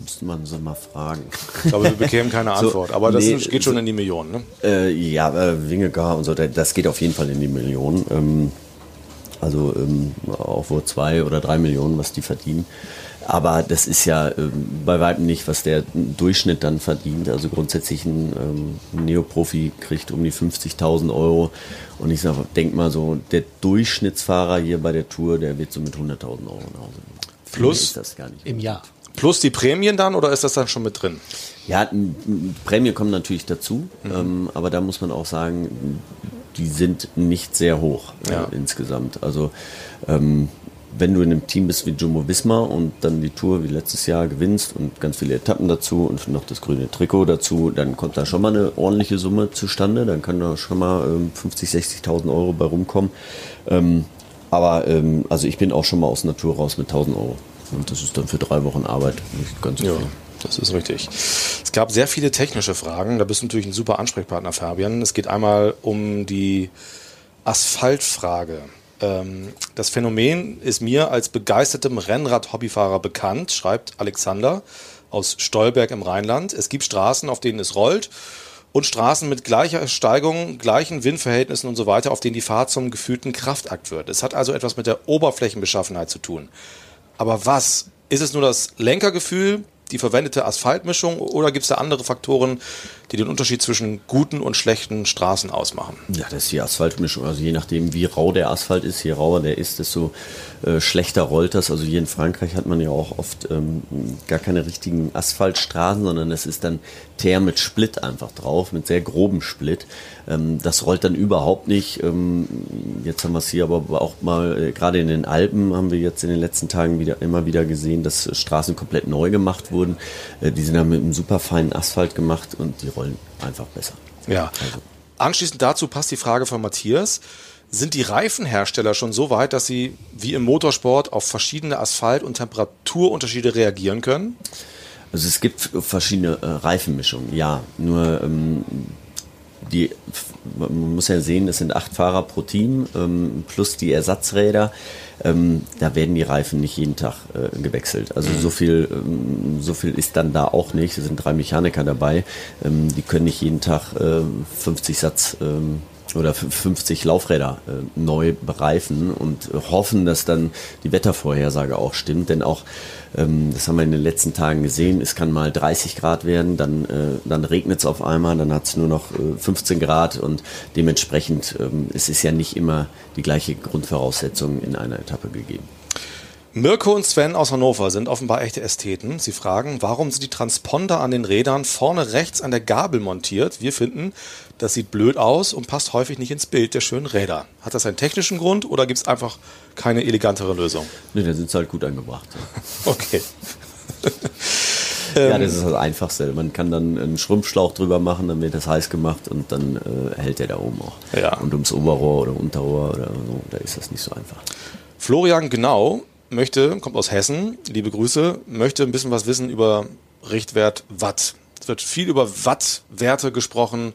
Müsste man so mal fragen. Ich glaube, wir bekämen keine (laughs) Antwort, so, aber das nee, geht schon so, in die Millionen, ne? Äh, ja, äh, Wingegar und so, das geht auf jeden Fall in die Millionen. Ähm, also ähm, auch wohl zwei oder drei Millionen, was die verdienen. Aber das ist ja ähm, bei weitem nicht, was der Durchschnitt dann verdient. Also grundsätzlich ein ähm, Neoprofi kriegt um die 50.000 Euro. Und ich sage, denk mal so, der Durchschnittsfahrer hier bei der Tour, der wird so mit 100.000 Euro nach Hause. Plus im Jahr. Plus die Prämien dann oder ist das dann schon mit drin? Ja, Prämien kommen natürlich dazu, mhm. ähm, aber da muss man auch sagen, die sind nicht sehr hoch äh, ja. äh, insgesamt. Also ähm, wenn du in einem Team bist wie Jumbo Wismar und dann die Tour wie letztes Jahr gewinnst und ganz viele Etappen dazu und noch das grüne Trikot dazu, dann kommt da schon mal eine ordentliche Summe zustande. Dann kann da schon mal ähm, 50, 60.000 Euro bei rumkommen. Ähm, aber ähm, also ich bin auch schon mal aus Natur raus mit 1000 Euro. Und das ist dann für drei Wochen Arbeit nicht ganz so ja. viel. Das ist richtig. Es gab sehr viele technische Fragen. Da bist du natürlich ein super Ansprechpartner, Fabian. Es geht einmal um die Asphaltfrage. Ähm, das Phänomen ist mir als begeistertem Rennrad-Hobbyfahrer bekannt, schreibt Alexander aus Stolberg im Rheinland. Es gibt Straßen, auf denen es rollt und Straßen mit gleicher Steigung, gleichen Windverhältnissen und so weiter, auf denen die Fahrt zum gefühlten Kraftakt wird. Es hat also etwas mit der Oberflächenbeschaffenheit zu tun. Aber was? Ist es nur das Lenkergefühl, die verwendete Asphaltmischung oder gibt es da andere Faktoren, die den Unterschied zwischen guten und schlechten Straßen ausmachen? Ja, das ist die Asphaltmischung. Also je nachdem, wie rau der Asphalt ist, je rauer der ist, desto äh, schlechter rollt das. Also hier in Frankreich hat man ja auch oft ähm, gar keine richtigen Asphaltstraßen, sondern es ist dann Teer mit Split einfach drauf, mit sehr grobem Split. Ähm, das rollt dann überhaupt nicht. Ähm, jetzt haben wir es hier aber auch mal, äh, gerade in den Alpen haben wir jetzt in den letzten Tagen wieder immer wieder gesehen, dass Straßen komplett neu gemacht wurden. Äh, die sind dann mit einem super feinen Asphalt gemacht und die rollen einfach besser. Ja. Also. Anschließend dazu passt die Frage von Matthias. Sind die Reifenhersteller schon so weit, dass sie wie im Motorsport auf verschiedene Asphalt- und Temperaturunterschiede reagieren können? Also es gibt verschiedene äh, Reifenmischungen, ja. Nur ähm, die, man muss ja sehen, es sind acht Fahrer pro Team ähm, plus die Ersatzräder. Ähm, da werden die Reifen nicht jeden Tag äh, gewechselt. Also so viel, ähm, so viel ist dann da auch nicht. Es sind drei Mechaniker dabei. Ähm, die können nicht jeden Tag äh, 50 Satz ähm, oder 50 Laufräder äh, neu bereifen und hoffen, dass dann die Wettervorhersage auch stimmt. Denn auch, ähm, das haben wir in den letzten Tagen gesehen, es kann mal 30 Grad werden, dann, äh, dann regnet es auf einmal, dann hat es nur noch äh, 15 Grad und dementsprechend ähm, es ist ja nicht immer die gleiche Grundvoraussetzung in einer Etappe gegeben. Mirko und Sven aus Hannover sind offenbar echte Ästheten. Sie fragen, warum sind die Transponder an den Rädern vorne rechts an der Gabel montiert? Wir finden, das sieht blöd aus und passt häufig nicht ins Bild der schönen Räder. Hat das einen technischen Grund oder gibt es einfach keine elegantere Lösung? Nee, da sind sie halt gut angebracht. (laughs) okay. ja, das ist das Einfachste. Man kann dann einen Schrumpfschlauch drüber machen, dann wird das heiß gemacht und dann äh, hält der da oben auch. Ja. Und ums Oberrohr oder Unterrohr oder so, da ist das nicht so einfach. Florian Genau möchte, kommt aus Hessen, liebe Grüße, möchte ein bisschen was wissen über Richtwert Watt. Es wird viel über Wattwerte gesprochen.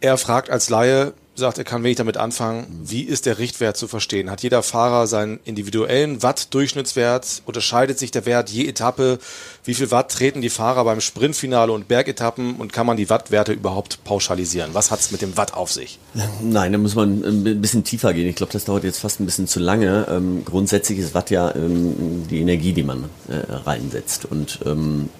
Er fragt als Laie, sagt, er kann wenig damit anfangen. Wie ist der Richtwert zu verstehen? Hat jeder Fahrer seinen individuellen Watt-Durchschnittswert? Unterscheidet sich der Wert je Etappe? Wie viel Watt treten die Fahrer beim Sprintfinale und Bergetappen? Und kann man die Wattwerte überhaupt pauschalisieren? Was hat es mit dem Watt auf sich? Nein, da muss man ein bisschen tiefer gehen. Ich glaube, das dauert jetzt fast ein bisschen zu lange. Ähm, grundsätzlich ist Watt ja ähm, die Energie, die man äh, reinsetzt. Und ähm,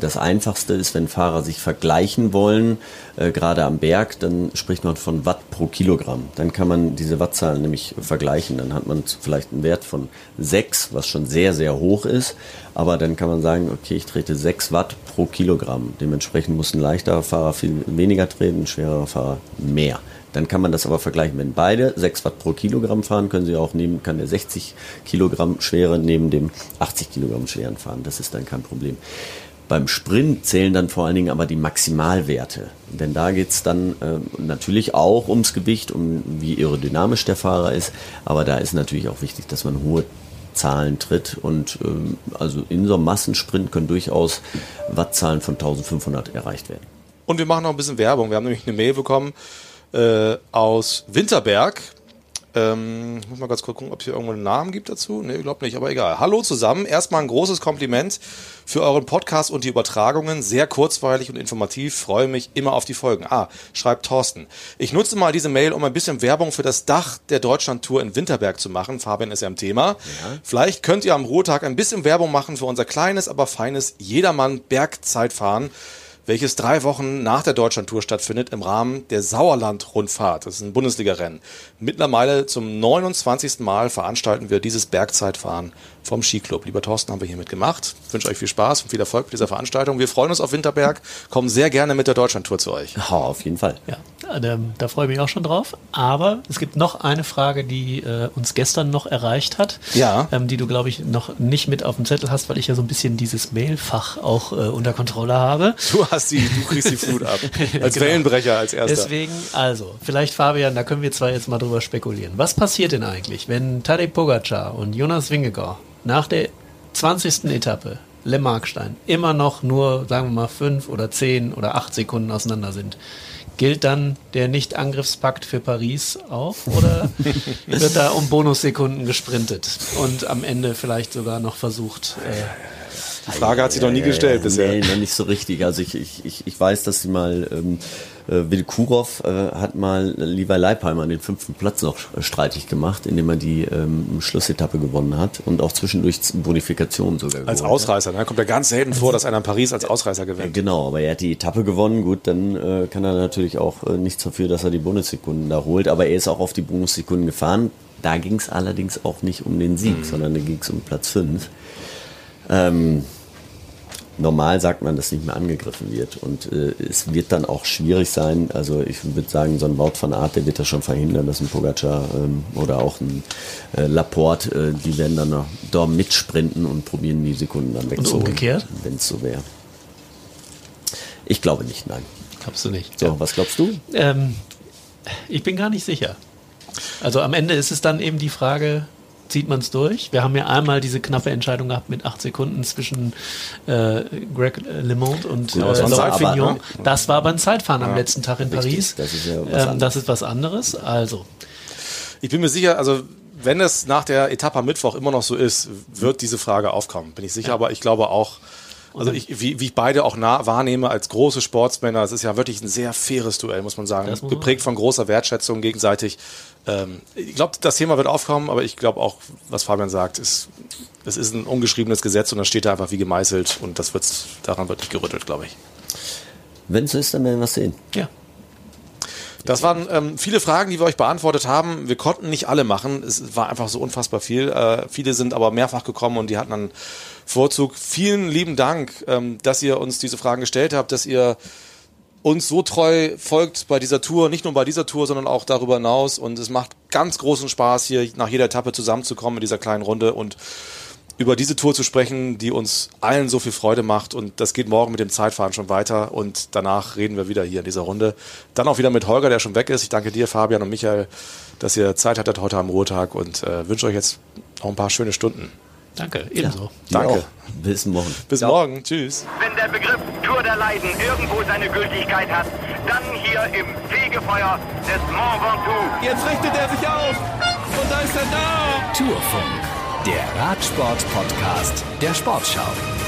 das Einfachste ist, wenn Fahrer sich vergleichen wollen, äh, gerade am Berg, dann spricht man von Watt pro Kilogramm. Dann kann man diese Wattzahlen nämlich vergleichen. Dann hat man vielleicht einen Wert von 6, was schon sehr, sehr hoch ist. Aber dann kann man sagen, okay, ich trete 6 Watt pro Kilogramm. Dementsprechend muss ein leichterer Fahrer viel weniger treten, ein schwererer Fahrer mehr. Dann kann man das aber vergleichen. Wenn beide 6 Watt pro Kilogramm fahren, können sie auch nehmen, kann der 60 Kilogramm schwere neben dem 80 Kilogramm schweren fahren. Das ist dann kein Problem. Beim Sprint zählen dann vor allen Dingen aber die Maximalwerte. Denn da geht es dann äh, natürlich auch ums Gewicht, um wie aerodynamisch der Fahrer ist. Aber da ist natürlich auch wichtig, dass man hohe Zahlen tritt. Und ähm, also in so einem Massensprint können durchaus Wattzahlen von 1500 erreicht werden. Und wir machen noch ein bisschen Werbung. Wir haben nämlich eine Mail bekommen äh, aus Winterberg. Ähm, ich muss mal ganz kurz gucken, ob es hier irgendwo einen Namen gibt dazu. Ne, ich glaube nicht, aber egal. Hallo zusammen. Erstmal ein großes Kompliment für euren Podcast und die Übertragungen. Sehr kurzweilig und informativ. Freue mich immer auf die Folgen. Ah, schreibt Thorsten. Ich nutze mal diese Mail, um ein bisschen Werbung für das Dach der Deutschlandtour in Winterberg zu machen. Fabian ist ja im Thema. Ja. Vielleicht könnt ihr am Ruhetag ein bisschen Werbung machen für unser kleines, aber feines Jedermann Bergzeitfahren welches drei Wochen nach der Deutschlandtour stattfindet im Rahmen der Sauerland-Rundfahrt. Das ist ein Bundesliga-Rennen. Mittlerweile zum 29. Mal veranstalten wir dieses Bergzeitfahren vom Skiclub. Lieber Thorsten, haben wir hiermit gemacht. Ich wünsche euch viel Spaß und viel Erfolg mit dieser Veranstaltung. Wir freuen uns auf Winterberg, kommen sehr gerne mit der Deutschlandtour zu euch. Ja, auf jeden Fall. Ja, da, da freue ich mich auch schon drauf. Aber es gibt noch eine Frage, die äh, uns gestern noch erreicht hat, ja. ähm, die du, glaube ich, noch nicht mit auf dem Zettel hast, weil ich ja so ein bisschen dieses Mailfach auch äh, unter Kontrolle habe. Du hast die, du kriegst die (laughs) Flut ab. Als genau. Wellenbrecher als erster. Deswegen, also, vielleicht Fabian, da können wir zwar jetzt mal drüber spekulieren. Was passiert denn eigentlich, wenn Tadej Pogacar und Jonas Wingegaard nach der 20. Etappe Le Markstein immer noch nur, sagen wir mal, fünf oder zehn oder acht Sekunden auseinander sind, gilt dann der Nicht-Angriffspakt für Paris auch oder (laughs) wird da um Bonussekunden gesprintet und am Ende vielleicht sogar noch versucht, äh, Die Frage hat sich noch nie gestellt bisher. Nee, nicht so richtig. Also ich, ich, ich, ich weiß, dass sie mal, ähm, äh, Will Kurov äh, hat mal Levi Leipheimer den fünften Platz noch äh, streitig gemacht, indem er die ähm, Schlussetappe gewonnen hat und auch zwischendurch Bonifikationen sogar Als geholt hat. Ausreißer. Da kommt ja ganz selten vor, dass einer in Paris als Ausreißer gewinnt. Genau, aber er hat die Etappe gewonnen. Gut, dann äh, kann er natürlich auch äh, nichts dafür, dass er die Bonussekunden da holt. Aber er ist auch auf die Bonussekunden gefahren. Da ging es allerdings auch nicht um den Sieg, sondern da ging es um Platz 5. Ähm, normal sagt man, dass nicht mehr angegriffen wird. Und äh, es wird dann auch schwierig sein. Also ich würde sagen, so ein Wout van Aert, der wird das schon verhindern, dass ein Pogacar ähm, oder auch ein äh, Laporte, äh, die werden dann noch da mitsprinten und probieren die Sekunden dann wegzuholen. umgekehrt? Wenn es so wäre. Ich glaube nicht, nein. glaubst du nicht? So, was glaubst du? Ähm, ich bin gar nicht sicher. Also am Ende ist es dann eben die Frage, zieht man es durch? Wir haben ja einmal diese knappe Entscheidung gehabt mit acht Sekunden zwischen äh, Greg LeMond und Gut, äh, aber das war ein Laurent Zeitfahren, Fignon. ne? Das war beim Zeitfahren am letzten Tag in Richtig, Paris. das ist ja was ähm, anderes. das ist was anderes. Also, Ich bin mir sicher, also wenn es nach der Etappe am Mittwoch immer noch so ist, wird diese Frage aufkommen, bin ich sicher. Aber ich glaube auch, also ich, wie, wie ich beide auch nah wahrnehme als große Sportsmänner, es ist ja wirklich ein sehr faires Duell, muss man sagen. Muss man Geprägt von großer Wertschätzung gegenseitig. Ähm, ich glaube, das Thema wird aufkommen, aber ich glaube auch, was Fabian sagt, ist, es ist ein ungeschriebenes Gesetz und das steht da einfach wie gemeißelt und das wird's, daran wird nicht gerüttelt, glaube ich. Wenn es so ist, dann werden wir es sehen. ja. Das waren ähm, viele Fragen, die wir euch beantwortet haben. Wir konnten nicht alle machen. Es war einfach so unfassbar viel. Äh, viele sind aber mehrfach gekommen und die hatten einen Vorzug. Vielen lieben Dank, ähm, dass ihr uns diese Fragen gestellt habt, dass ihr uns so treu folgt bei dieser Tour, nicht nur bei dieser Tour, sondern auch darüber hinaus. Und es macht ganz großen Spaß, hier nach jeder Etappe zusammenzukommen in dieser kleinen Runde und über diese Tour zu sprechen, die uns allen so viel Freude macht. Und das geht morgen mit dem Zeitfahren schon weiter. Und danach reden wir wieder hier in dieser Runde. Dann auch wieder mit Holger, der schon weg ist. Ich danke dir, Fabian und Michael, dass ihr Zeit hattet heute am Ruhetag und äh, wünsche euch jetzt noch ein paar schöne Stunden. Danke, ebenso. Danke. Auch. Bis morgen. Bis morgen. Tschüss. Wenn der Begriff Tour der Leiden irgendwo seine Gültigkeit hat, dann hier im Fegefeuer des Mont Ventoux. Jetzt richtet er sich auf. Und da ist er da. Tourfunk, der Radsport-Podcast der Sportschau.